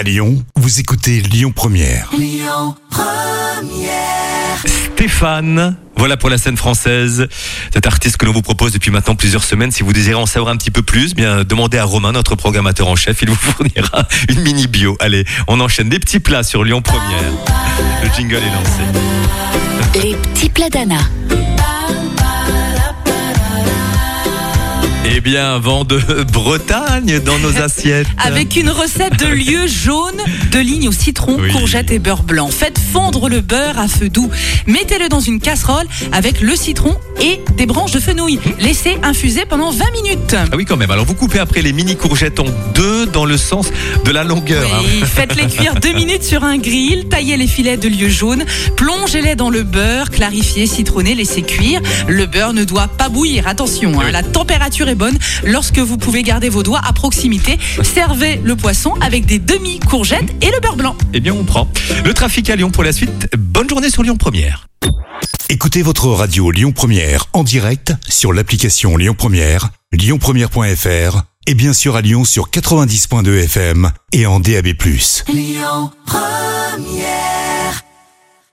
À Lyon, vous écoutez Lyon Première. Stéphane. Voilà pour la scène française, cet artiste que l'on vous propose depuis maintenant plusieurs semaines. Si vous désirez en savoir un petit peu plus, bien demandez à Romain, notre programmateur en chef, il vous fournira une mini bio. Allez, on enchaîne des petits plats sur Lyon Première. Le jingle est lancé. Les petits plats d'Anna. Eh bien, vent de Bretagne dans nos assiettes. Avec une recette de lieu jaune, de ligne au citron, Oui. courgette et beurre blanc. Faites fondre le beurre à feu doux. Mettez-le dans une casserole avec le citron et des branches de fenouil. Laissez infuser pendant 20 minutes. Ah oui, quand même. Alors, vous coupez après les mini courgettes en deux dans le sens de la longueur. hein. Oui, faites-les cuire deux minutes sur un grill, taillez les filets de lieu jaune, plongez-les dans le beurre, clarifiez, citronnez, laissez cuire. Le beurre ne doit pas bouillir, attention, hein, Oui. la température est bonne lorsque vous pouvez garder vos doigts à proximité. Servez le poisson avec des demi-courgettes et le beurre blanc. Eh bien, on prend. Le trafic à Lyon pour la suite. Bonne journée sur Lyon Première. Écoutez votre radio Lyon Première en direct sur l'application Lyon Première, lyonpremière.fr et bien sûr à Lyon sur 90.2 FM et en DAB+. Lyon Première